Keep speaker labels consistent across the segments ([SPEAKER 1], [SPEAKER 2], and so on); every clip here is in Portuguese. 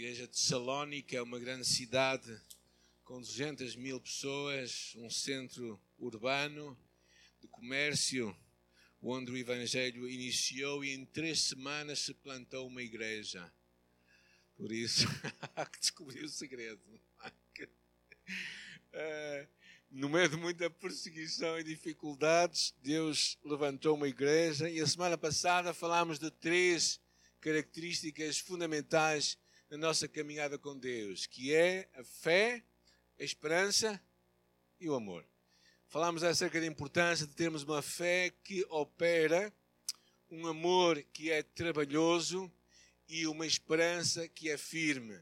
[SPEAKER 1] igreja de Salónica é uma grande cidade com 200 mil pessoas, um centro urbano de comércio, onde o Evangelho iniciou e em três semanas se plantou uma igreja. Por isso, que o segredo. Uh, no meio de muita perseguição e dificuldades, Deus levantou uma igreja e a semana passada falámos de três características fundamentais na nossa caminhada com Deus, que é a fé, a esperança e o amor. Falámos acerca da importância de termos uma fé que opera, um amor que é trabalhoso e uma esperança que é firme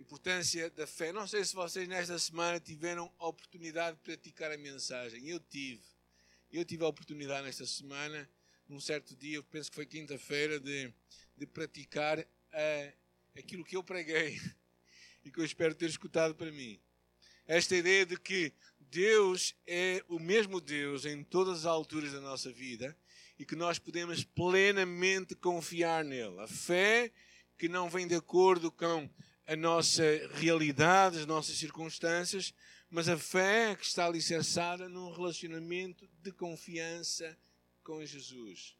[SPEAKER 1] importância da fé. Não sei se vocês nesta semana tiveram a oportunidade de praticar a mensagem. Eu tive. Eu tive a oportunidade nesta semana, num certo dia, penso que foi quinta-feira, de, de praticar a, aquilo que eu preguei e que eu espero ter escutado para mim. Esta ideia de que Deus é o mesmo Deus em todas as alturas da nossa vida e que nós podemos plenamente confiar nele. A fé que não vem de acordo com a nossa realidade, as nossas circunstâncias, mas a fé que está alicerçada num relacionamento de confiança com Jesus.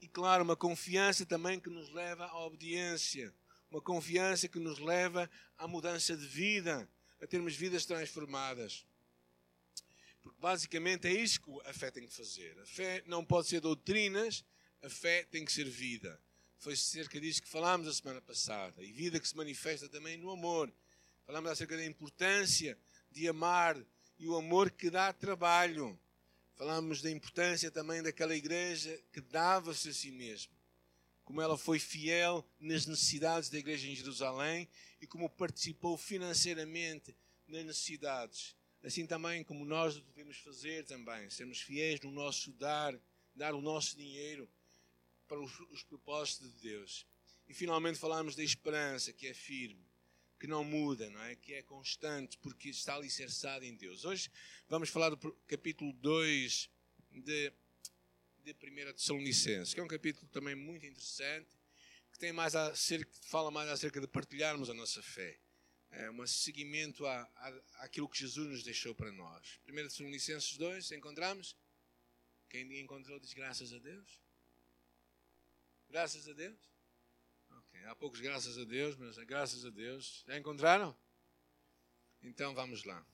[SPEAKER 1] E claro, uma confiança também que nos leva à obediência, uma confiança que nos leva à mudança de vida, a termos vidas transformadas. Porque basicamente é isso que a fé tem que fazer. A fé não pode ser doutrinas, a fé tem que ser vida. Foi acerca disso que falámos a semana passada. E vida que se manifesta também no amor. Falámos acerca da importância de amar e o amor que dá trabalho. Falámos da importância também daquela igreja que dava-se a si mesma. Como ela foi fiel nas necessidades da igreja em Jerusalém e como participou financeiramente nas necessidades. Assim também como nós devemos fazer também, sermos fiéis no nosso dar, dar o nosso dinheiro para os, os propósitos de Deus. E finalmente falamos da esperança, que é firme, que não muda, não é? Que é constante, porque está alicerçada em Deus. Hoje vamos falar do capítulo 2 de, de 1 Tessalonicenses, que é um capítulo também muito interessante, que tem mais acerca, fala mais acerca de partilharmos a nossa fé. É um seguimento à, à, àquilo que Jesus nos deixou para nós. 1 Tessalonicenses 2, encontramos? Quem encontrou diz graças a Deus. Graças a Deus? Ok, há poucos graças a Deus, mas graças a Deus. Já encontraram? Então vamos lá.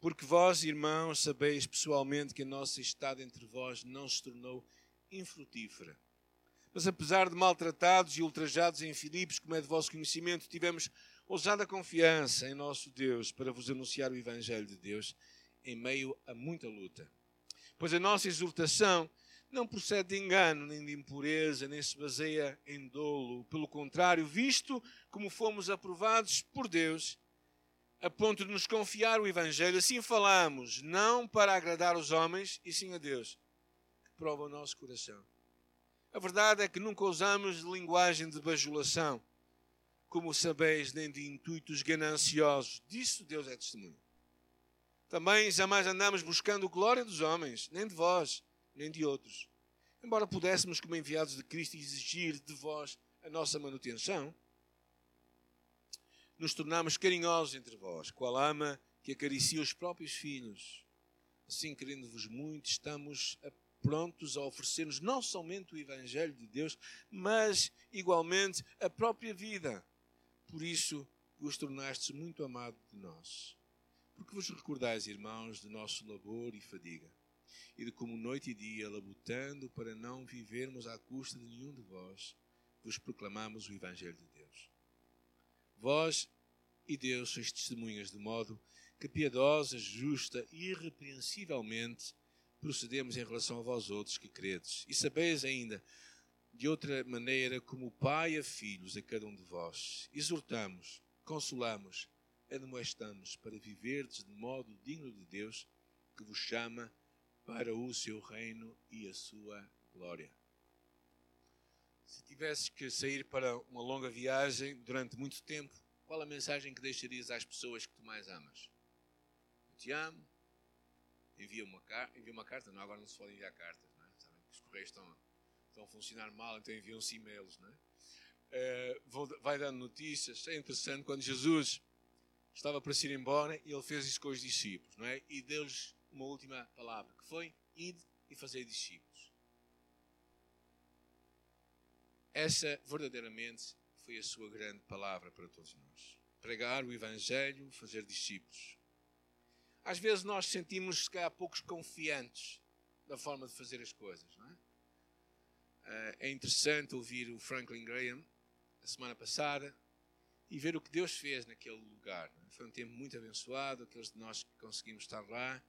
[SPEAKER 1] Porque vós, irmãos, sabeis pessoalmente que a nossa estada entre vós não se tornou infrutífera. Mas apesar de maltratados e ultrajados em Filipos, como é de vosso conhecimento, tivemos ousada confiança em nosso Deus para vos anunciar o Evangelho de Deus em meio a muita luta. Pois a nossa exortação não procede de engano, nem de impureza, nem se baseia em dolo. Pelo contrário, visto como fomos aprovados por Deus, a ponto de nos confiar o Evangelho, assim falamos, não para agradar os homens, e sim a Deus, que prova o nosso coração. A verdade é que nunca usamos linguagem de bajulação, como sabeis, nem de intuitos gananciosos. Disso Deus é testemunho. Também jamais andamos buscando glória dos homens, nem de vós nem de outros. Embora pudéssemos, como enviados de Cristo, exigir de vós a nossa manutenção, nos tornamos carinhosos entre vós, qual ama que acaricia os próprios filhos. Assim, querendo-vos muito, estamos prontos a oferecer-nos não somente o Evangelho de Deus, mas igualmente a própria vida. Por isso vos tornastes muito amado de nós. Porque vos recordais, irmãos, de nosso labor e fadiga e de como noite e dia, labutando para não vivermos à custa de nenhum de vós, vos proclamamos o Evangelho de Deus. Vós e Deus sois testemunhas de modo que piedosa, justa e irrepreensivelmente procedemos em relação a vós outros que credes. E sabeis ainda, de outra maneira, como Pai a filhos a cada um de vós, exortamos, consolamos, admoestamos para viverdes de modo digno de Deus que vos chama para o seu reino e a sua glória. Se tivesses que sair para uma longa viagem durante muito tempo, qual a mensagem que deixarias às pessoas que tu mais amas? Eu te amo. Envia uma, envia uma carta. Não, agora não se pode enviar cartas. Não é? Sabem que os correios estão, estão a funcionar mal, então enviam-se e-mails. Não é? é, vai dando notícias. É interessante quando Jesus estava para se ir embora e ele fez isso com os discípulos, não é? E deu-lhes uma última palavra, que foi: ide e fazer discípulos. Essa verdadeiramente foi a sua grande palavra para todos nós. Pregar o Evangelho, fazer discípulos. Às vezes nós sentimos se poucos confiantes da forma de fazer as coisas, não é? Eh, é interessante ouvir o Franklin Graham a semana passada e ver o que Deus fez naquele lugar. É? Foi um tempo muito abençoado, aqueles de nós que conseguimos estar lá,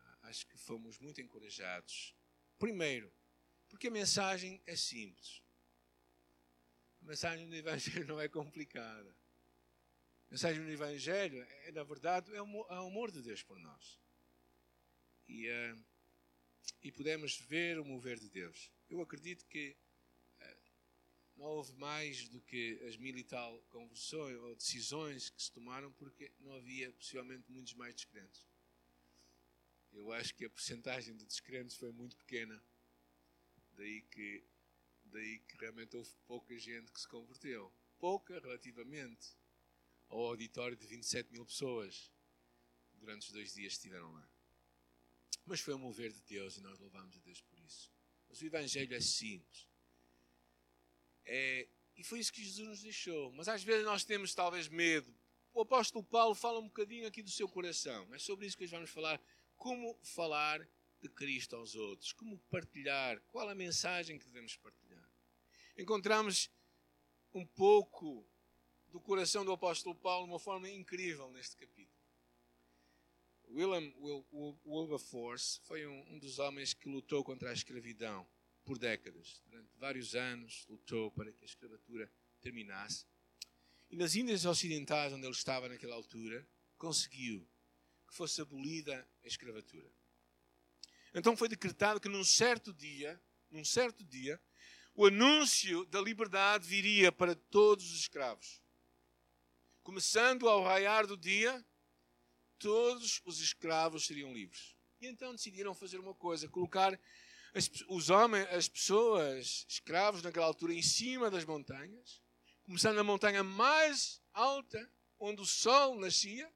[SPEAKER 1] ah, acho que fomos muito encorajados. Primeiro, porque a mensagem é simples. Mensagem do Evangelho não é complicada. A mensagem do Evangelho é, na verdade, é o amor de Deus por nós. E, uh, e podemos ver o mover de Deus. Eu acredito que uh, não houve mais do que as mil e tal conversões ou decisões que se tomaram porque não havia possivelmente muitos mais descrentes. Eu acho que a porcentagem de descrentes foi muito pequena. Daí que, daí que realmente houve pouca gente que se converteu. Pouca relativamente ao auditório de 27 mil pessoas durante os dois dias que estiveram lá. Mas foi o mover de Deus e nós louvamos a Deus por isso. Mas o Evangelho é simples. É, e foi isso que Jesus nos deixou. Mas às vezes nós temos talvez medo. O apóstolo Paulo fala um bocadinho aqui do seu coração. É sobre isso que nós vamos falar. Como falar de Cristo aos outros. Como partilhar. Qual a mensagem que devemos partilhar. Encontramos um pouco do coração do apóstolo Paulo de uma forma incrível neste capítulo. William Wilberforce foi um, um dos homens que lutou contra a escravidão por décadas. Durante vários anos lutou para que a escravatura terminasse. E nas Índias Ocidentais, onde ele estava naquela altura, conseguiu que fosse abolida a escravatura. Então foi decretado que num certo dia, num certo dia, o anúncio da liberdade viria para todos os escravos. Começando ao raiar do dia, todos os escravos seriam livres. E então decidiram fazer uma coisa: colocar as, os homens, as pessoas, escravos naquela altura, em cima das montanhas, começando na montanha mais alta, onde o sol nascia,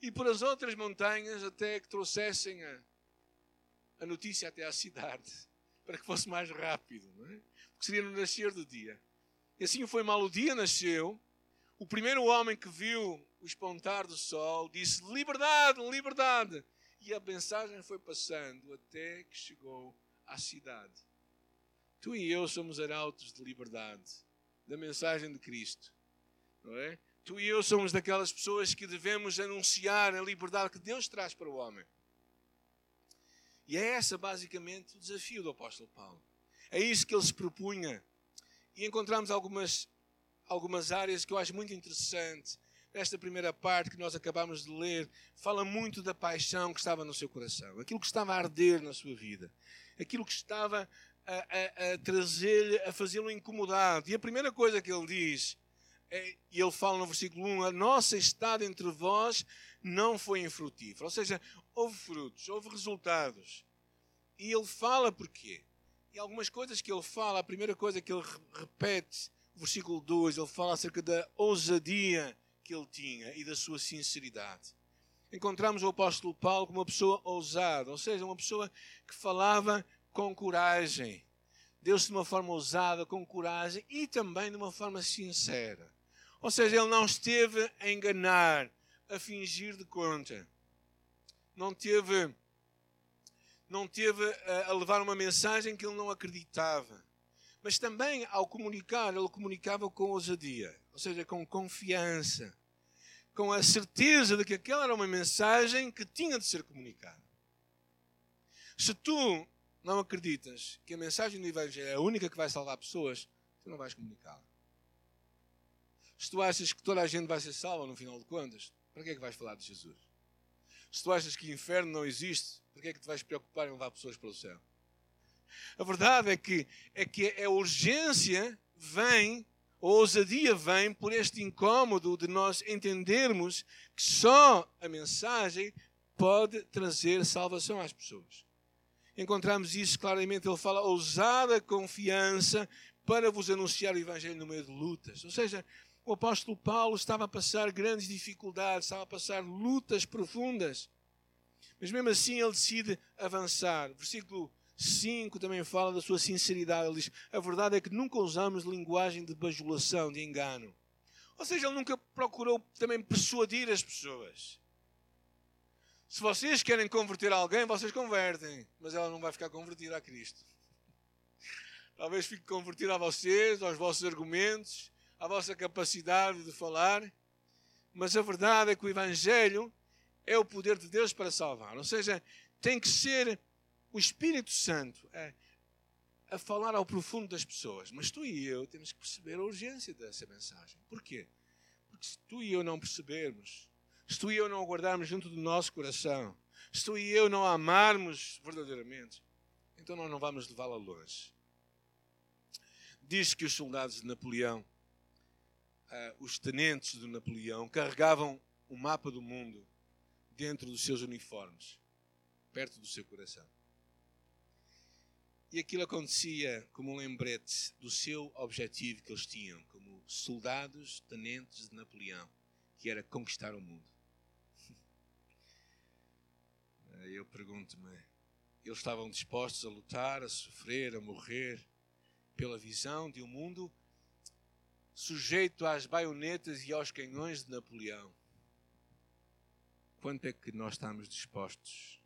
[SPEAKER 1] e por as outras montanhas até que trouxessem a, a notícia até à cidade, para que fosse mais rápido, é? porque seria no nascer do dia. E assim foi mal, o dia nasceu, o primeiro homem que viu o espontar do sol disse: Liberdade, liberdade! E a mensagem foi passando até que chegou à cidade. Tu e eu somos arautos de liberdade, da mensagem de Cristo, não é? Tu e eu somos daquelas pessoas que devemos anunciar a liberdade que Deus traz para o homem. E é essa basicamente o desafio do apóstolo Paulo. É isso que ele se propunha. E encontramos algumas, algumas áreas que eu acho muito interessante. Nesta primeira parte que nós acabamos de ler, fala muito da paixão que estava no seu coração, aquilo que estava a arder na sua vida aquilo que estava a, a, a trazer-lhe, a fazê-lo incomodado. E a primeira coisa que ele diz, é, e ele fala no versículo 1, a nossa estada entre vós não foi infrutífera. Ou seja, houve frutos, houve resultados. E ele fala porquê. E algumas coisas que ele fala, a primeira coisa que ele repete, versículo 2, ele fala acerca da ousadia que ele tinha e da sua sinceridade encontramos o apóstolo Paulo como uma pessoa ousada, ou seja, uma pessoa que falava com coragem. Deus de uma forma ousada, com coragem e também de uma forma sincera. Ou seja, ele não esteve a enganar, a fingir de conta. Não teve, não teve a levar uma mensagem que ele não acreditava. Mas também, ao comunicar, ele comunicava com ousadia, ou seja, com confiança com a certeza de que aquela era uma mensagem que tinha de ser comunicada. Se tu não acreditas que a mensagem do Evangelho é a única que vai salvar pessoas, tu não vais comunicá-la. Se tu achas que toda a gente vai ser salva no final de contas, para que é que vais falar de Jesus? Se tu achas que inferno não existe, para que é que te vais preocupar em levar pessoas para o céu? A verdade é que, é que a urgência vem a ousadia vem por este incômodo de nós entendermos que só a mensagem pode trazer salvação às pessoas. Encontramos isso claramente, ele fala ousada confiança para vos anunciar o Evangelho no meio de lutas. Ou seja, o apóstolo Paulo estava a passar grandes dificuldades, estava a passar lutas profundas. Mas mesmo assim ele decide avançar. Versículo 5 também fala da sua sinceridade. Ele diz: A verdade é que nunca usamos linguagem de bajulação, de engano. Ou seja, ele nunca procurou também persuadir as pessoas. Se vocês querem converter alguém, vocês convertem, mas ela não vai ficar convertida a Cristo. Talvez fique convertida a vocês, aos vossos argumentos, à vossa capacidade de falar, mas a verdade é que o Evangelho é o poder de Deus para salvar. Ou seja, tem que ser o Espírito Santo a, a falar ao profundo das pessoas. Mas tu e eu temos que perceber a urgência dessa mensagem. Porquê? Porque se tu e eu não percebermos, se tu e eu não guardarmos junto do nosso coração, se tu e eu não amarmos verdadeiramente, então nós não vamos levá-la longe. Diz que os soldados de Napoleão, uh, os tenentes de Napoleão, carregavam o mapa do mundo dentro dos seus uniformes, perto do seu coração. E aquilo acontecia como um lembrete do seu objetivo que eles tinham, como soldados, tenentes de Napoleão, que era conquistar o mundo. Eu pergunto-me, eles estavam dispostos a lutar, a sofrer, a morrer pela visão de um mundo sujeito às baionetas e aos canhões de Napoleão. Quanto é que nós estamos dispostos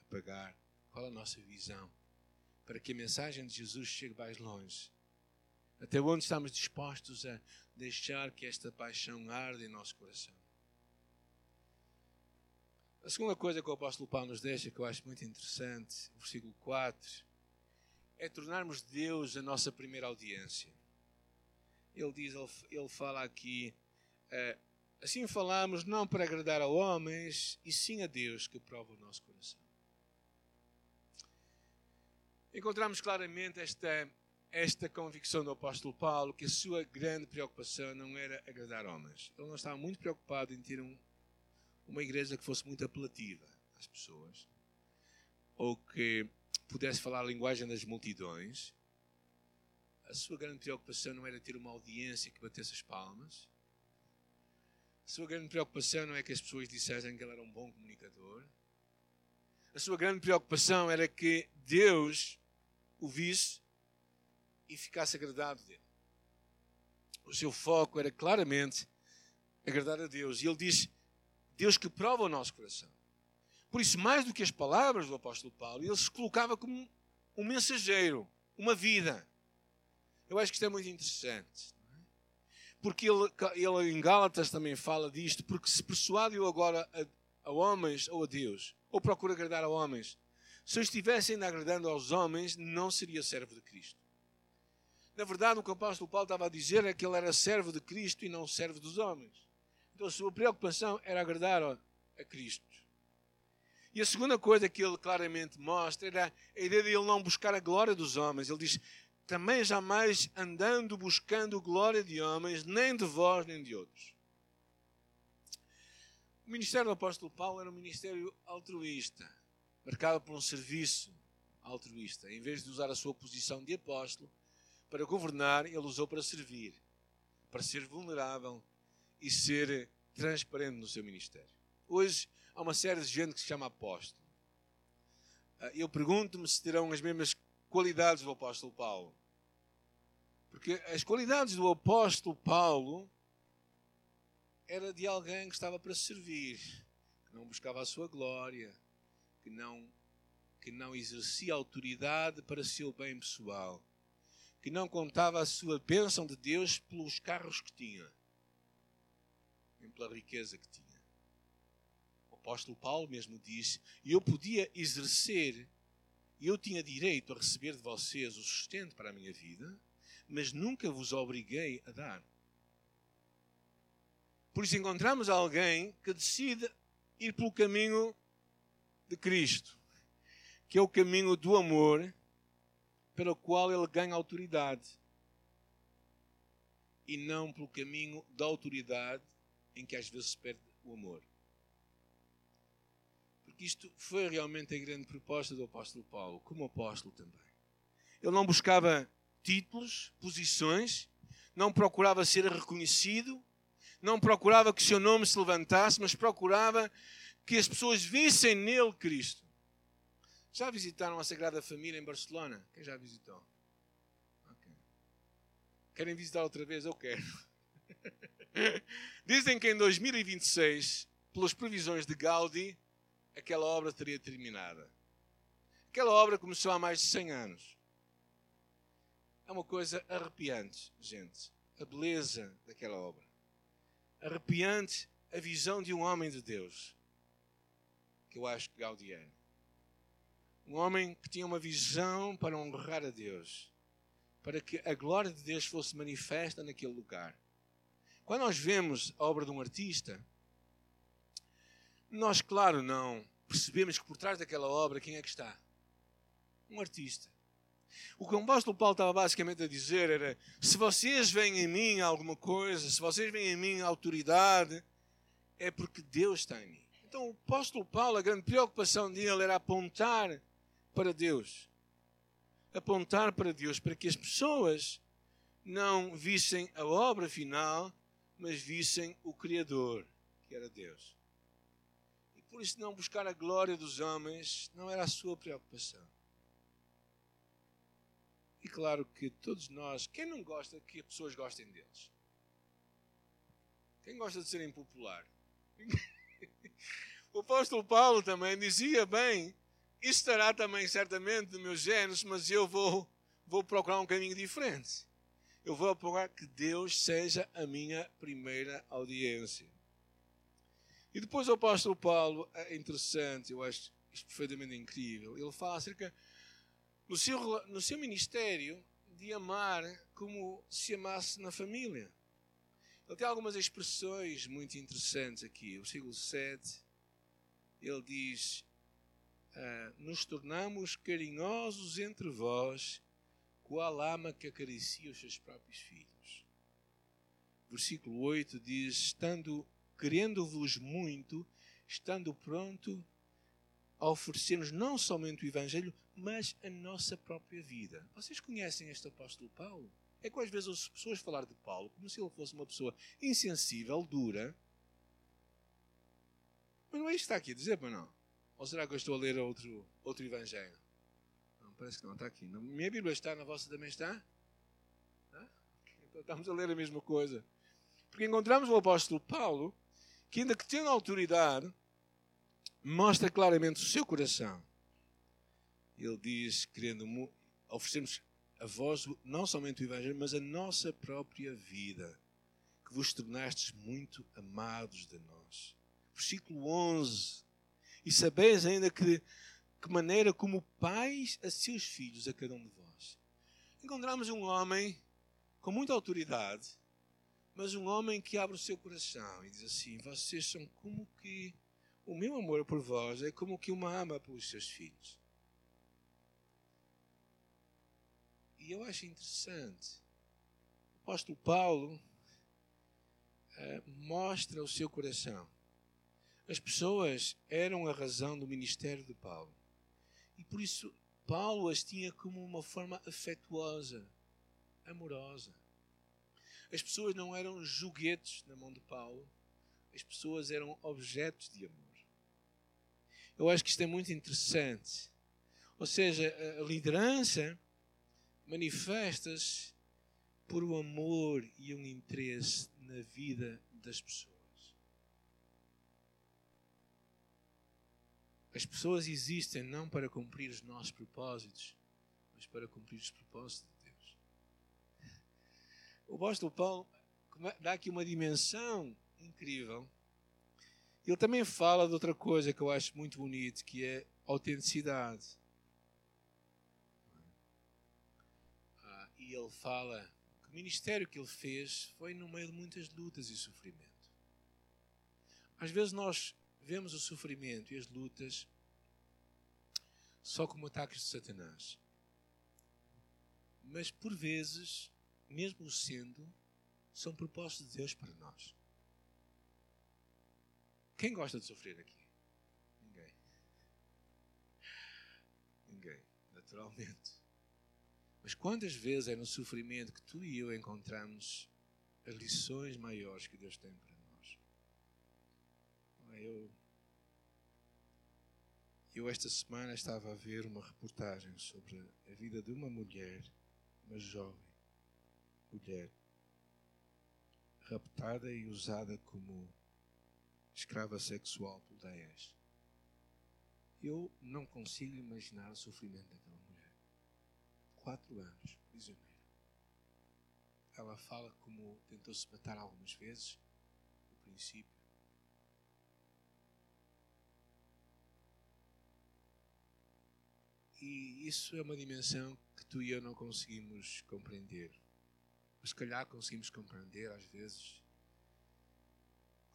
[SPEAKER 1] a pagar? Qual a nossa visão? Para que a mensagem de Jesus chegue mais longe. Até onde estamos dispostos a deixar que esta paixão arde em nosso coração? A segunda coisa que o apóstolo Paulo nos deixa, que eu acho muito interessante, versículo 4, é tornarmos Deus a nossa primeira audiência. Ele diz, ele fala aqui, uh, Assim falamos não para agradar a homens, e sim a Deus que prova o nosso coração. Encontramos claramente esta, esta convicção do apóstolo Paulo que a sua grande preocupação não era agradar homens. Ele não estava muito preocupado em ter um, uma igreja que fosse muito apelativa às pessoas, ou que pudesse falar a linguagem das multidões. A sua grande preocupação não era ter uma audiência que batesse as palmas a sua grande preocupação não é que as pessoas dissessem que ele era um bom comunicador. A sua grande preocupação era que Deus o visse e ficasse agradado dele. O seu foco era claramente agradar a Deus. E ele diz: Deus que prova o nosso coração. Por isso, mais do que as palavras do apóstolo Paulo, ele se colocava como um mensageiro, uma vida. Eu acho que isto é muito interessante porque ele, ele em Gálatas também fala disto, porque se persuade eu agora a, a, homens ou a Deus, ou procura agradar a homens, se eu estivesse ainda agradando aos homens, não seria servo de Cristo. Na verdade, o que o apóstolo Paulo estava a dizer é que ele era servo de Cristo e não servo dos homens. Então a sua preocupação era agradar a, a Cristo. E a segunda coisa que ele claramente mostra era a ideia de ele não buscar a glória dos homens. Ele diz: também jamais andando buscando glória de homens, nem de vós, nem de outros. O ministério do apóstolo Paulo era um ministério altruísta, marcado por um serviço altruísta. Em vez de usar a sua posição de apóstolo para governar, ele usou para servir, para ser vulnerável e ser transparente no seu ministério. Hoje há uma série de gente que se chama apóstolo. Ah, eu pergunto-me se terão as mesmas qualidades do apóstolo Paulo. Porque as qualidades do apóstolo Paulo era de alguém que estava para servir, que não buscava a sua glória, que não que não exercia autoridade para seu bem pessoal, que não contava a sua bênção de Deus pelos carros que tinha, nem pela riqueza que tinha. O apóstolo Paulo mesmo disse: Eu podia exercer e eu tinha direito a receber de vocês o sustento para a minha vida, mas nunca vos obriguei a dar. Por isso encontramos alguém que decide ir pelo caminho de Cristo, que é o caminho do amor, pelo qual ele ganha autoridade, e não pelo caminho da autoridade em que às vezes se perde o amor que isto foi realmente a grande proposta do apóstolo Paulo, como apóstolo também. Ele não buscava títulos, posições, não procurava ser reconhecido, não procurava que o seu nome se levantasse, mas procurava que as pessoas vissem nele Cristo. Já visitaram a Sagrada Família em Barcelona? Quem já visitou? Okay. Querem visitar outra vez? Eu quero. Dizem que em 2026, pelas previsões de Gaudi, aquela obra teria terminada. Aquela obra começou há mais de 100 anos. É uma coisa arrepiante, gente. A beleza daquela obra. Arrepiante a visão de um homem de Deus. Que eu acho que Gaudi era. Um homem que tinha uma visão para honrar a Deus. Para que a glória de Deus fosse manifesta naquele lugar. Quando nós vemos a obra de um artista, nós, claro, não percebemos que por trás daquela obra quem é que está? Um artista. O que o apóstolo Paulo estava basicamente a dizer era: se vocês veem em mim alguma coisa, se vocês veem em mim autoridade, é porque Deus está em mim. Então o apóstolo Paulo, a grande preocupação dele era apontar para Deus. Apontar para Deus, para que as pessoas não vissem a obra final, mas vissem o Criador, que era Deus. E por isso não buscar a glória dos homens não era a sua preocupação. E claro que todos nós, quem não gosta que as pessoas gostem deles? Quem gosta de ser impopular? o apóstolo Paulo também dizia bem, isso estará também certamente no meu genes, mas eu vou, vou procurar um caminho diferente eu vou apoiar que Deus seja a minha primeira audiência. E depois o apóstolo Paulo é interessante, eu acho isto perfeitamente incrível. Ele fala acerca no seu, no seu ministério de amar como se amasse na família. Ele tem algumas expressões muito interessantes aqui. O versículo 7, ele diz: ah, Nos tornamos carinhosos entre vós qual ama que acaricia os seus próprios filhos. Versículo 8 diz: Estando, querendo-vos muito, estando pronto a oferecer-nos não somente o Evangelho, mas a nossa própria vida. Vocês conhecem este apóstolo Paulo? É que às vezes as pessoas falar de Paulo como se ele fosse uma pessoa insensível, dura. Mas não é isto que está aqui a dizer, para não? Ou será que eu estou a ler outro, outro Evangelho? Parece que não está aqui. Na minha Bíblia está, na vossa também está? Então estamos a ler a mesma coisa. Porque encontramos o apóstolo Paulo, que ainda que tendo autoridade, mostra claramente o seu coração. Ele diz, querendo oferecermos a vós não somente o Evangelho, mas a nossa própria vida, que vos tornastes muito amados de nós. Versículo 11. E sabeis ainda que que maneira como pais a seus filhos, a cada um de vós. Encontramos um homem com muita autoridade, mas um homem que abre o seu coração e diz assim: Vocês são como que o meu amor por vós é como que uma ama pelos seus filhos. E eu acho interessante. O apóstolo Paulo uh, mostra o seu coração. As pessoas eram a razão do ministério de Paulo. E por isso Paulo as tinha como uma forma afetuosa, amorosa. As pessoas não eram joguetes na mão de Paulo, as pessoas eram objetos de amor. Eu acho que isto é muito interessante. Ou seja, a liderança manifesta-se por um amor e um interesse na vida das pessoas. As pessoas existem não para cumprir os nossos propósitos, mas para cumprir os propósitos de Deus. O apóstolo Paulo dá aqui uma dimensão incrível. Ele também fala de outra coisa que eu acho muito bonito, que é autenticidade. Ah, e ele fala que o ministério que ele fez foi no meio de muitas lutas e sofrimento. Às vezes nós vemos o sofrimento e as lutas só como ataques de Satanás. Mas por vezes, mesmo sendo, são propósitos de Deus para nós. Quem gosta de sofrer aqui? Ninguém. Ninguém, naturalmente. Mas quantas vezes é no sofrimento que tu e eu encontramos as lições maiores que Deus tem para nós? Eu, eu esta semana estava a ver uma reportagem sobre a vida de uma mulher, uma jovem mulher, raptada e usada como escrava sexual por Daesh. Eu não consigo imaginar o sofrimento daquela mulher. Quatro anos, prisioneira. Ela fala como tentou se matar algumas vezes, no princípio. E isso é uma dimensão que tu e eu não conseguimos compreender. Mas se calhar conseguimos compreender, às vezes,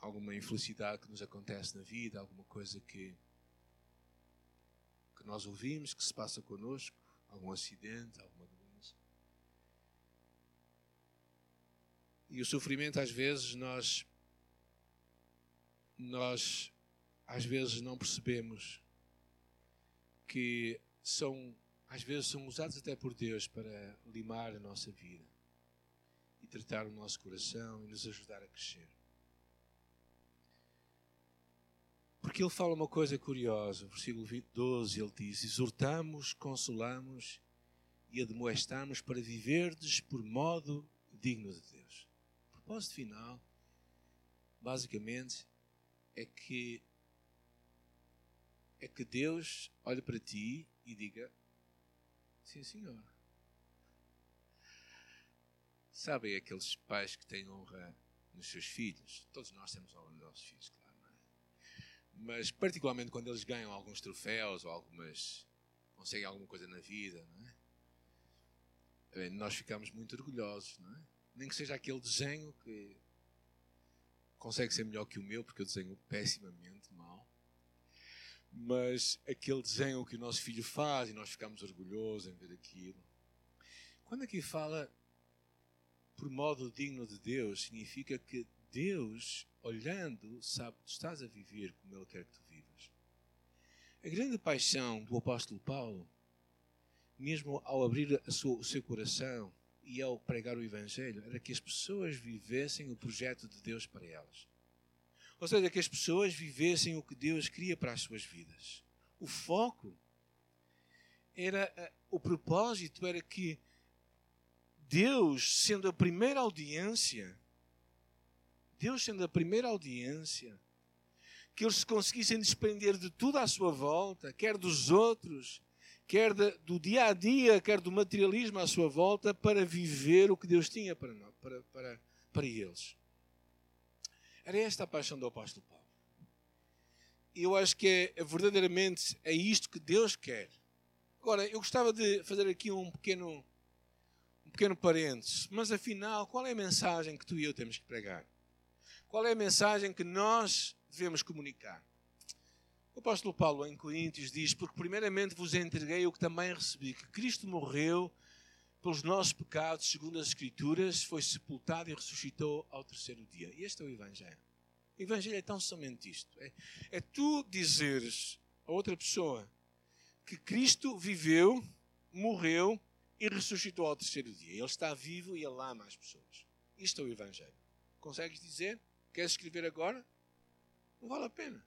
[SPEAKER 1] alguma infelicidade que nos acontece na vida, alguma coisa que, que nós ouvimos, que se passa connosco, algum acidente, alguma doença. E o sofrimento, às vezes, nós, nós às vezes não percebemos que são, às vezes, são usados até por Deus para limar a nossa vida e tratar o nosso coração e nos ajudar a crescer. Porque ele fala uma coisa curiosa, versículo 12, ele diz: Exortamos, consolamos e admoestamos para viverdes por modo digno de Deus. O propósito final, basicamente, é que é que Deus olhe para ti e diga: Sim, senhor. Sabem aqueles pais que têm honra nos seus filhos? Todos nós temos honra nos nossos filhos, claro mas particularmente quando eles ganham alguns troféus ou algumas conseguem alguma coisa na vida, é? nós ficamos muito orgulhosos, é? Nem que seja aquele desenho que consegue ser melhor que o meu, porque eu desenho pessimamente mal. Mas aquele desenho que o nosso filho faz e nós ficamos orgulhosos em ver aquilo. Quando aqui fala por modo digno de Deus, significa que Deus, olhando, sabe que tu estás a viver como Ele quer que tu vivas. A grande paixão do apóstolo Paulo, mesmo ao abrir sua, o seu coração e ao pregar o Evangelho, era que as pessoas vivessem o projeto de Deus para elas. Ou seja, que as pessoas vivessem o que Deus queria para as suas vidas. O foco era, o propósito era que Deus, sendo a primeira audiência, Deus sendo a primeira audiência, que eles se conseguissem desprender de tudo à sua volta, quer dos outros, quer de, do dia a dia, quer do materialismo à sua volta, para viver o que Deus tinha para, nós, para, para, para eles. Era esta a paixão do apóstolo Paulo. E eu acho que é, verdadeiramente é isto que Deus quer. Agora, eu gostava de fazer aqui um pequeno, um pequeno parênteses, mas afinal, qual é a mensagem que tu e eu temos que pregar? Qual é a mensagem que nós devemos comunicar? O apóstolo Paulo em Coríntios diz: Porque primeiramente vos entreguei o que também recebi, que Cristo morreu pelos nossos pecados, segundo as Escrituras, foi sepultado e ressuscitou ao terceiro dia. E este é o Evangelho. O Evangelho é tão somente isto: é, é tu dizeres a outra pessoa que Cristo viveu, morreu e ressuscitou ao terceiro dia. Ele está vivo e ele ama as pessoas. Isto é o Evangelho. Consegues dizer? Queres escrever agora? Não vale a pena.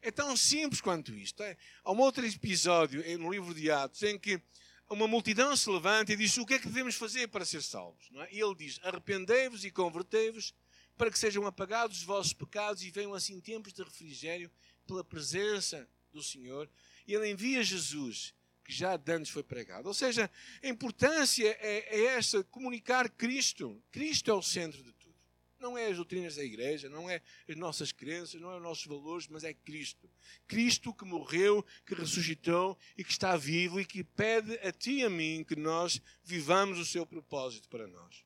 [SPEAKER 1] É tão simples quanto isto. É? Há um outro episódio no livro de Atos em que uma multidão se levanta e diz o que é que devemos fazer para ser salvos. É? E ele diz: arrependei-vos e convertei-vos para que sejam apagados os vossos pecados e venham assim tempos de refrigério pela presença do Senhor. E ele envia Jesus, que já antes foi pregado. Ou seja, a importância é, é esta: comunicar Cristo. Cristo é o centro de não é as doutrinas da igreja, não é as nossas crenças, não é os nossos valores, mas é Cristo. Cristo que morreu, que ressuscitou e que está vivo e que pede a ti e a mim que nós vivamos o seu propósito para nós.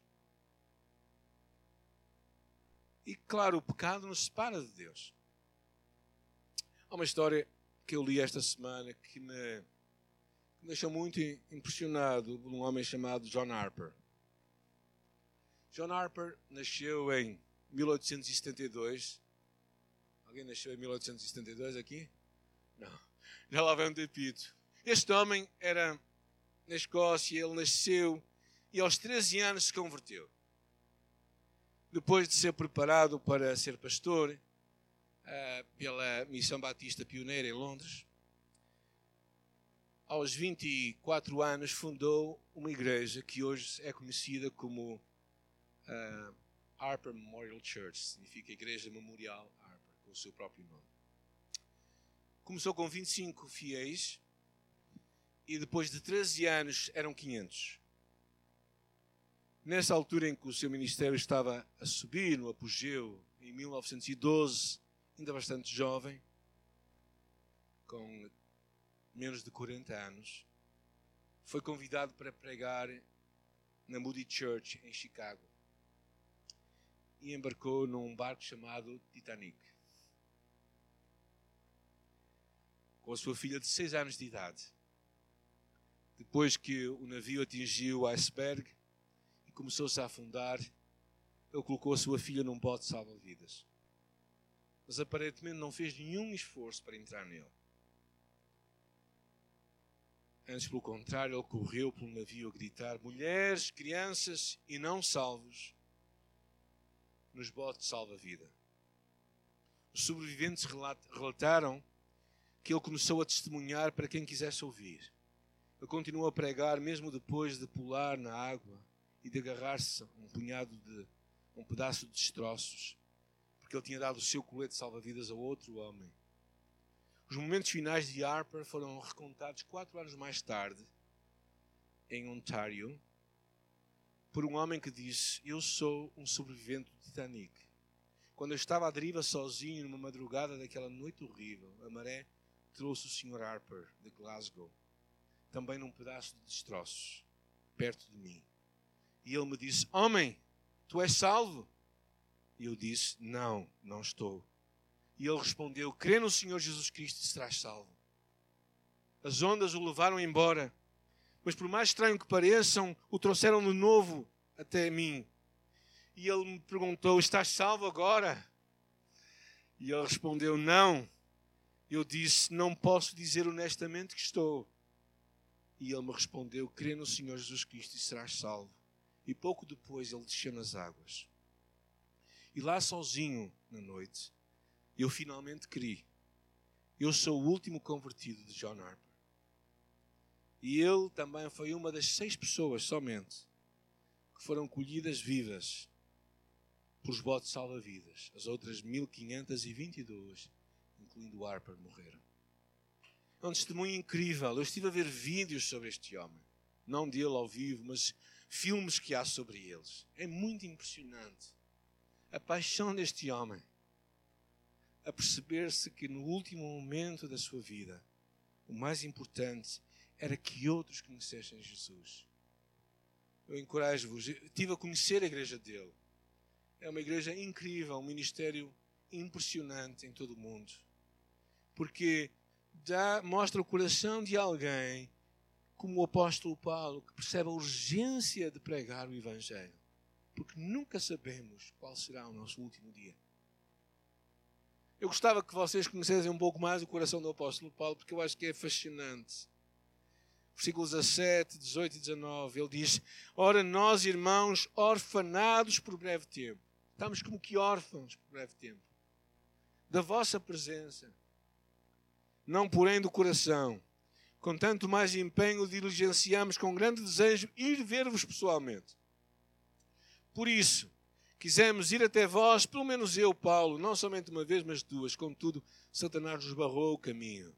[SPEAKER 1] E claro, o pecado nos separa de Deus. Há uma história que eu li esta semana que me, deixou muito impressionado por um homem chamado John Harper. John Harper nasceu em 1872. Alguém nasceu em 1872 aqui? Não. Já lá vem um depito. Este homem era, na Escócia, ele nasceu e aos 13 anos se converteu. Depois de ser preparado para ser pastor uh, pela Missão Batista Pioneira em Londres, aos 24 anos fundou uma igreja que hoje é conhecida como uh, Harper Memorial Church, significa Igreja Memorial Harper, com o seu próprio nome. Começou com 25 fiéis e depois de 13 anos eram 500. Nessa altura em que o seu ministério estava a subir, no apogeu, em 1912, ainda bastante jovem, com menos de 40 anos, foi convidado para pregar na Moody Church, em Chicago. E embarcou num barco chamado Titanic. Com a sua filha de 6 anos de idade. Depois que o navio atingiu o iceberg e começou-se a afundar, ele colocou a sua filha num bote salva-vidas. Mas aparentemente não fez nenhum esforço para entrar nele. Antes, pelo contrário, ele correu pelo navio a gritar: mulheres, crianças e não salvos, nos botes salva-vida. Os sobreviventes relataram que ele começou a testemunhar para quem quisesse ouvir. Ele continuou a pregar mesmo depois de pular na água e de agarrar-se a um punhado de um pedaço de destroços, porque ele tinha dado o seu colete salva-vidas a outro homem os momentos finais de Harper foram recontados quatro anos mais tarde, em Ontário, por um homem que disse: Eu sou um sobrevivente do Titanic. Quando eu estava à deriva sozinho numa madrugada daquela noite horrível, a maré trouxe o Sr. Harper de Glasgow, também num pedaço de destroços, perto de mim. E ele me disse: Homem, tu és salvo? E eu disse: Não, não estou. E ele respondeu: Crê no Senhor Jesus Cristo e serás salvo. As ondas o levaram embora, mas por mais estranho que pareçam, o trouxeram de novo até mim. E ele me perguntou: Estás salvo agora? E ele respondeu: Não. Eu disse: Não posso dizer honestamente que estou. E ele me respondeu: Crê no Senhor Jesus Cristo e serás salvo. E pouco depois ele desceu nas águas. E lá sozinho, na noite, eu finalmente criei. Eu sou o último convertido de John Harper. E ele também foi uma das seis pessoas somente que foram colhidas vivas por os botes salva-vidas. As outras 1522, incluindo o Harper, morreram. É um testemunho incrível. Eu estive a ver vídeos sobre este homem. Não dele ao vivo, mas filmes que há sobre eles. É muito impressionante. A paixão deste homem a perceber-se que no último momento da sua vida, o mais importante era que outros conhecessem Jesus. Eu encorajo-vos, estive a conhecer a igreja dele. É uma igreja incrível, um ministério impressionante em todo o mundo. Porque dá, mostra o coração de alguém, como o apóstolo Paulo, que percebe a urgência de pregar o Evangelho. Porque nunca sabemos qual será o nosso último dia. Eu gostava que vocês conhecessem um pouco mais o coração do apóstolo Paulo, porque eu acho que é fascinante. Versículos 17, 18 e 19, ele diz: Ora, nós, irmãos, orfanados por breve tempo, estamos como que órfãos por breve tempo, da vossa presença, não porém do coração, com tanto mais empenho diligenciamos com grande desejo ir ver-vos pessoalmente. Por isso, quisemos ir até vós, pelo menos eu, Paulo, não somente uma vez, mas duas. Contudo, Satanás nos barrou o caminho.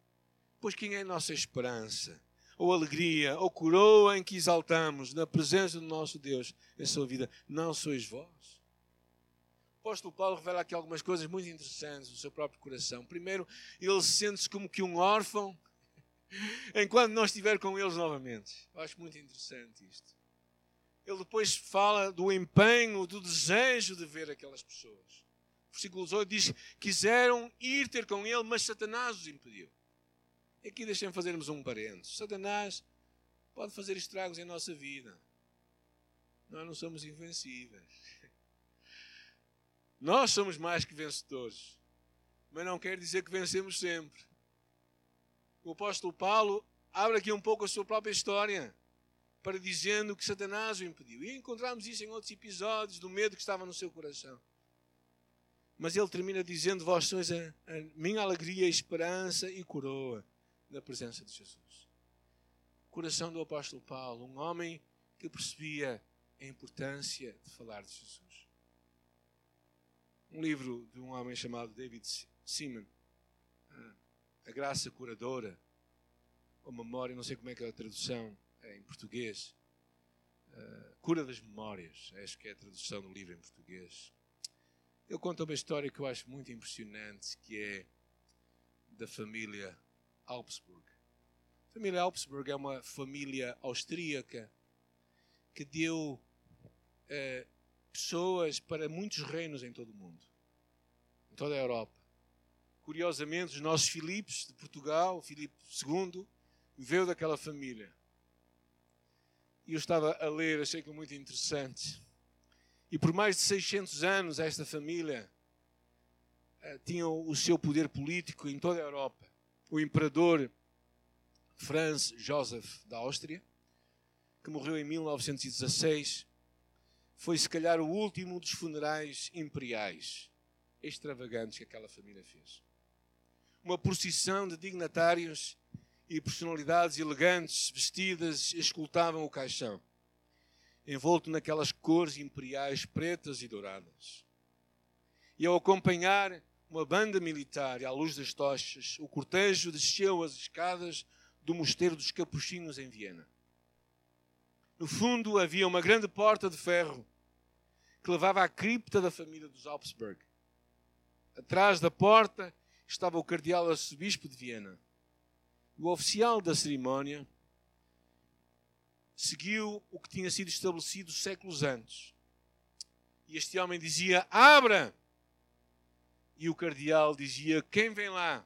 [SPEAKER 1] Pois quem é a nossa esperança? Ou alegria, ou coroa em que exaltamos na presença do nosso Deus em sua vida? Não sois vós. O apóstolo Paulo revela aqui algumas coisas muito interessantes do seu próprio coração. Primeiro, ele sente-se como que um órfão enquanto não estiver com eles novamente. Eu acho muito interessante isto ele depois fala do empenho, do desejo de ver aquelas pessoas. Versículo 18 diz: Quiseram ir ter com ele, mas Satanás os impediu. Aqui deixem fazermos um parênteses. Satanás pode fazer estragos em nossa vida. Nós não somos invencíveis. Nós somos mais que vencedores. Mas não quer dizer que vencemos sempre. O apóstolo Paulo abre aqui um pouco a sua própria história. para dizendo que Satanás o impediu. E encontramos isso em outros episódios do medo que estava no seu coração. Mas ele termina dizendo: Vós sois a, a minha alegria, esperança e coroa na presença de Jesus. Coração do apóstolo Paulo, um homem que percebia a importância de falar de Jesus. Um livro de um homem chamado David Simon, ah, A Graça Curadora, ou Memória, não sei como é que é a tradução em português. Uh, Cura das Memórias, acho que é a tradução do livro em português. Ele conta uma história que eu acho muito impressionante, que é da família Augsburg. A família Augsburg é uma família austríaca que deu uh, pessoas para muitos reinos em todo o mundo, em toda a Europa. Curiosamente, os nossos Filipes de Portugal, Filipe II, veio daquela família. E eu estava a ler, achei que muito interessante. E por mais de 600 anos, esta família uh, tinha o seu poder político em toda a Europa. O imperador Franz Joseph da Áustria, que morreu em 1916, foi se calhar o último dos funerais imperiais extravagantes que aquela família fez. Uma procissão de dignatários e personalidades elegantes, vestidas, escultavam o caixão, envolto naquelas cores imperiais pretas e douradas. E ao acompanhar uma banda militar e à luz das tochas, o cortejo desceu as escadas do Mosteiro dos Capuchinhos em Viena. No fundo havia uma grande porta de ferro que levava à cripta da família dos Augsburg. Atrás da porta estava o cardeal arcebispo de Viena o oficial da cerimónia seguiu o que tinha sido estabelecido séculos antes. E este homem dizia: Abra! E o cardeal dizia: Quem vem lá?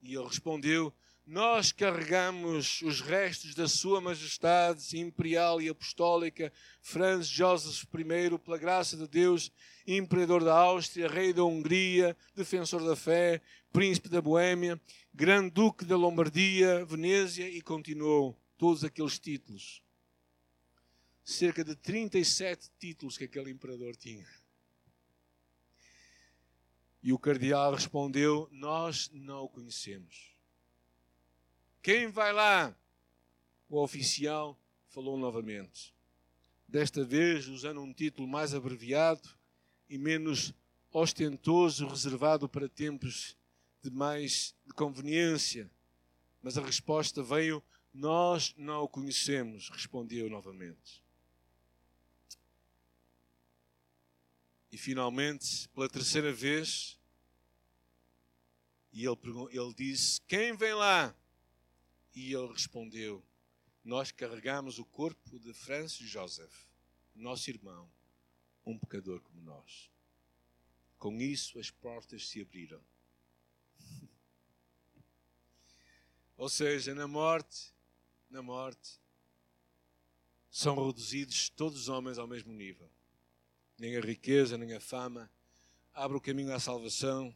[SPEAKER 1] E ele respondeu: Nós carregamos os restos da Sua Majestade Imperial e Apostólica Franz Joseph I, pela graça de Deus, Imperador da Áustria, Rei da Hungria, Defensor da Fé, Príncipe da Boêmia, Grande Duque da Lombardia, Venezia e continuou todos aqueles títulos. Cerca de 37 títulos que aquele imperador tinha. E o cardeal respondeu: Nós não o conhecemos. Quem vai lá? O oficial falou novamente. Desta vez usando um título mais abreviado e menos ostentoso, reservado para tempos de mais de conveniência. Mas a resposta veio: Nós não o conhecemos, respondeu novamente. E finalmente, pela terceira vez, e ele, ele disse: Quem vem lá? E ele respondeu: Nós carregamos o corpo de Francis Joseph, nosso irmão, um pecador como nós. Com isso, as portas se abriram Ou seja, na morte, na morte, são reduzidos todos os homens ao mesmo nível. Nem a riqueza, nem a fama abre o caminho à salvação,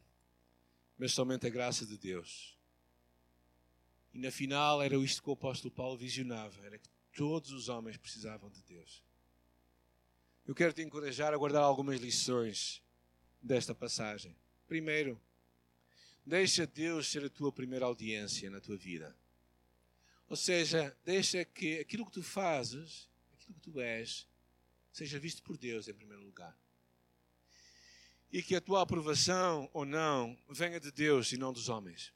[SPEAKER 1] mas somente a graça de Deus. E na final era isto que o apóstolo Paulo visionava, era que todos os homens precisavam de Deus. Eu quero te encorajar a guardar algumas lições desta passagem. Primeiro, Deixa Deus ser a tua primeira audiência na tua vida. Ou seja, deixa que aquilo que tu fazes, aquilo que tu és, seja visto por Deus em primeiro lugar. E que a tua aprovação ou não venha de Deus e não dos homens.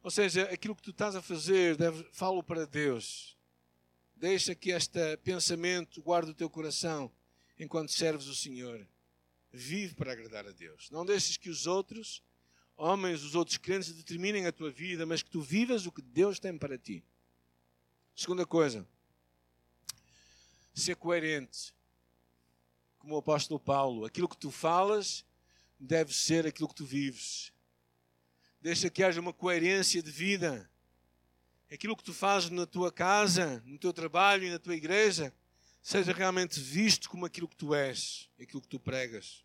[SPEAKER 1] Ou seja, aquilo que tu estás a fazer, deve, falo para Deus. Deixa que este pensamento guarde o teu coração enquanto serves o Senhor. Vive para agradar a Deus. Não deixes que os outros homens, os outros crentes determinem a tua vida, mas que tu vivas o que Deus tem para ti. Segunda coisa, ser coerente. Como o apóstolo Paulo, aquilo que tu falas deve ser aquilo que tu vives. Deixa que haja uma coerência de vida. Aquilo que tu fazes na tua casa, no teu trabalho e na tua igreja, seja realmente visto como aquilo que tu és, aquilo que tu pregas.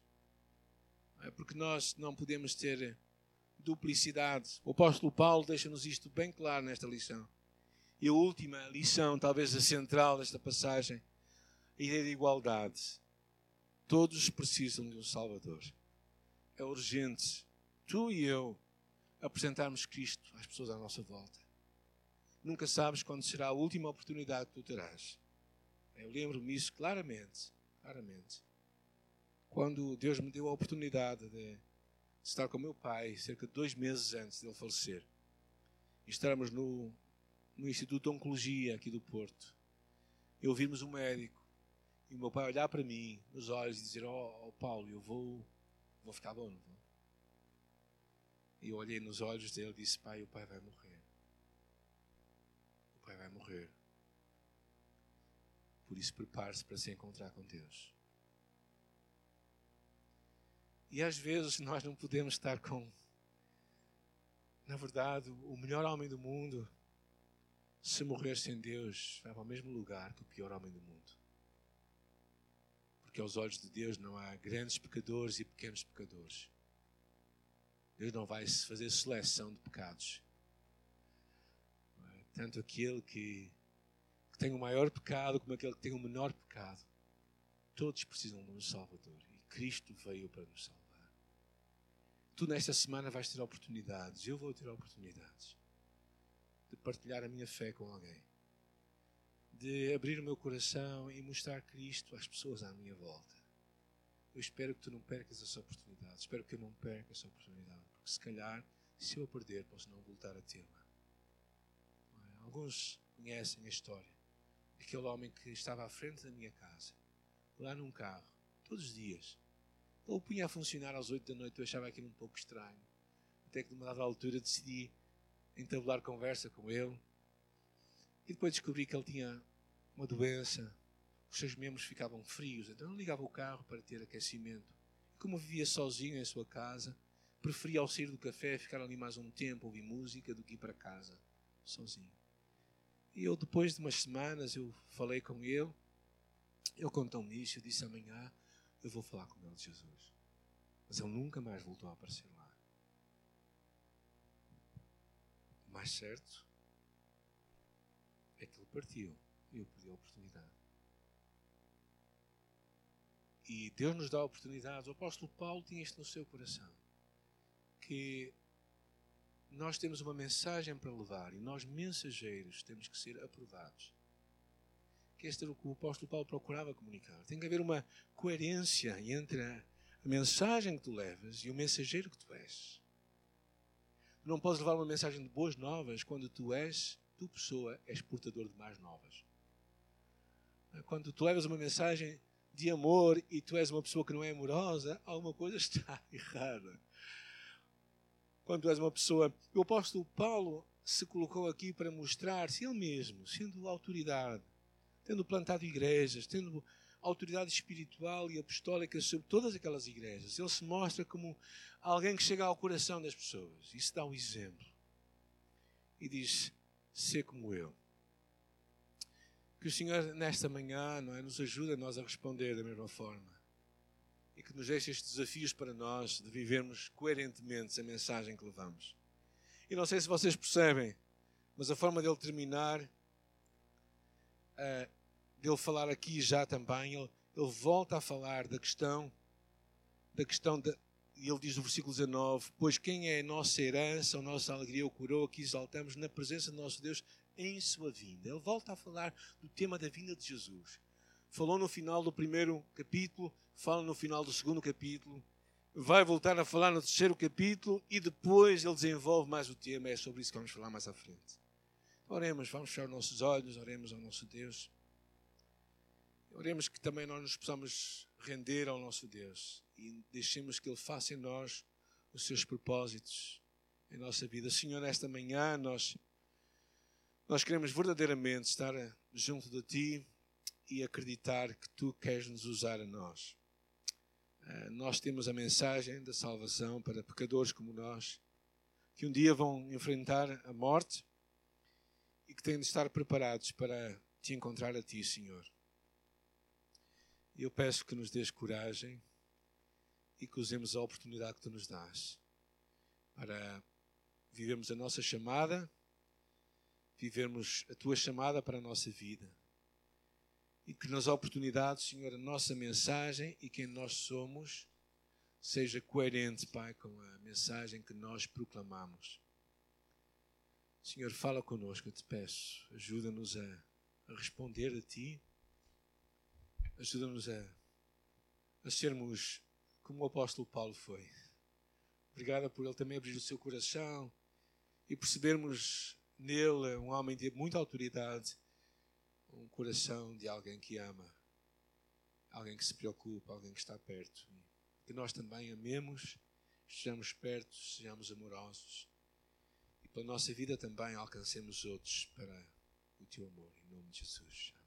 [SPEAKER 1] É porque nós não podemos ter duplicidade. O apóstolo Paulo deixa-nos isto bem claro nesta lição. E a última lição, talvez a central desta passagem, a ideia de igualdade. Todos precisam de um Salvador. É urgente, tu e eu, apresentarmos Cristo às pessoas à nossa volta. Nunca sabes quando será a última oportunidade que tu terás. Eu lembro-me isso claramente, claramente. Quando Deus me deu a oportunidade de estar com meu pai, cerca de dois meses antes de ele falecer, e estarmos no, no Instituto de Oncologia aqui do Porto, e ouvirmos um médico, e meu pai olhar para mim nos olhos e dizer: Oh, oh Paulo, eu vou, vou ficar bom, não? E eu olhei nos olhos dele e disse: Pai, o pai vai morrer. O pai vai morrer. Por isso, prepare-se para se encontrar com Deus. E às vezes nós não podemos estar com, na verdade, o melhor homem do mundo. Se morrer sem Deus, vai para o mesmo lugar que o pior homem do mundo. Porque aos olhos de Deus não há grandes pecadores e pequenos pecadores. Deus não vai fazer seleção de pecados. É? Tanto aquele que, que tem o maior pecado como aquele que tem o menor pecado. Todos precisam de um Salvador. E Cristo veio para nos salvar. Tu nesta semana vais ter oportunidades, eu vou ter oportunidades de partilhar a minha fé com alguém, de abrir o meu coração e mostrar Cristo às pessoas à minha volta. Eu espero que tu não percas essa oportunidade, espero que eu não perca essa oportunidade, porque se calhar, se eu a perder, posso não voltar a tê-la. É? Alguns conhecem a história daquele homem que estava à frente da minha casa, lá num carro, todos os dias ele punha a funcionar às oito da noite, eu achava aquilo um pouco estranho. Até que, de uma dada altura, decidi entabular conversa com ele. E depois descobri que ele tinha uma doença, os seus membros ficavam frios, então ele ligava o carro para ter aquecimento. E como vivia sozinho em sua casa, preferia ao sair do café ficar ali mais um tempo, ouvir música, do que ir para casa, sozinho. E eu, depois de umas semanas, eu falei com ele, ele contou-me isso, eu disse amanhã eu vou falar com ele de Jesus. Mas ele nunca mais voltou a aparecer lá. Mais certo é que ele partiu e eu perdi a oportunidade. E Deus nos dá oportunidades. O apóstolo Paulo tinha isto no seu coração. Que nós temos uma mensagem para levar e nós, mensageiros, temos que ser aprovados que este era o que o apóstolo Paulo procurava comunicar. Tem que haver uma coerência entre a, mensagem que tu levas e o mensageiro que tu és. Não podes levar uma mensagem de boas novas quando tu és, tu pessoa, és portador de más novas. Quando tu levas uma mensagem de amor e tu és uma pessoa que não é amorosa, alguma coisa está errada. Quando tu és uma pessoa. O apóstolo Paulo se colocou aqui para mostrar-se ele mesmo, sendo autoridade, tendo plantado igrejas, tendo autoridade espiritual e apostólica sobre todas aquelas igrejas. Ele se mostra como alguém que chega ao coração das pessoas. Isso dá um exemplo. E diz: Ser como eu. Que o Senhor, nesta manhã, não é, nos ajude a nós a responder da mesma forma. E que nos deixe estes desafios para nós de vivermos coerentemente a mensagem que levamos. E não sei se vocês percebem, mas a forma dele terminar uh, dele falar aqui já também, ele, ele volta a falar da questão, da questão da, e ele diz no versículo 19: Pois quem é a nossa herança, a nossa alegria, o coroa que exaltamos na presença do nosso Deus em sua vinda. Ele volta a falar do tema da vinda de Jesus. Falou no final do primeiro capítulo, fala no final do segundo capítulo, vai voltar a falar no terceiro capítulo e depois ele desenvolve mais o tema. É sobre isso que vamos falar mais à frente. Oremos, vamos fechar os nossos olhos, oremos ao nosso Deus. Oremos que também nós nos possamos render ao nosso Deus e deixemos que Ele faça em nós os seus propósitos em nossa vida. Senhor, nesta manhã nós, nós queremos verdadeiramente estar junto de Ti e acreditar que Tu queres nos usar a nós. Uh, nós temos a mensagem da salvação para pecadores como nós, que um dia vão enfrentar a morte e que têm de estar preparados para te encontrar a ti, Senhor. Eu peço que nos dês coragem e que usemos a oportunidade que tu nos dás para vivermos a nossa chamada vivermos a tua chamada para a nossa vida. E que nas oportunidades, Senhor, a nossa mensagem e quem nós somos seja coerente, Pai, com a mensagem que nós proclamamos. Senhor, fala conosco, eu te peço. Ajuda-nos a, a, responder a Ti. Ajuda-nos a, a sermos como o apóstolo Paulo foi. Obrigada por ele também abrir o seu coração e percebermos nele um homem de muita autoridade, um coração de alguém que ama, alguém que se preocupa, alguém que está perto. Que nós também amemos, estejamos perto, sejamos amorosos e pela nossa vida também alcancemos outros para o teu amor. Em nome de Jesus.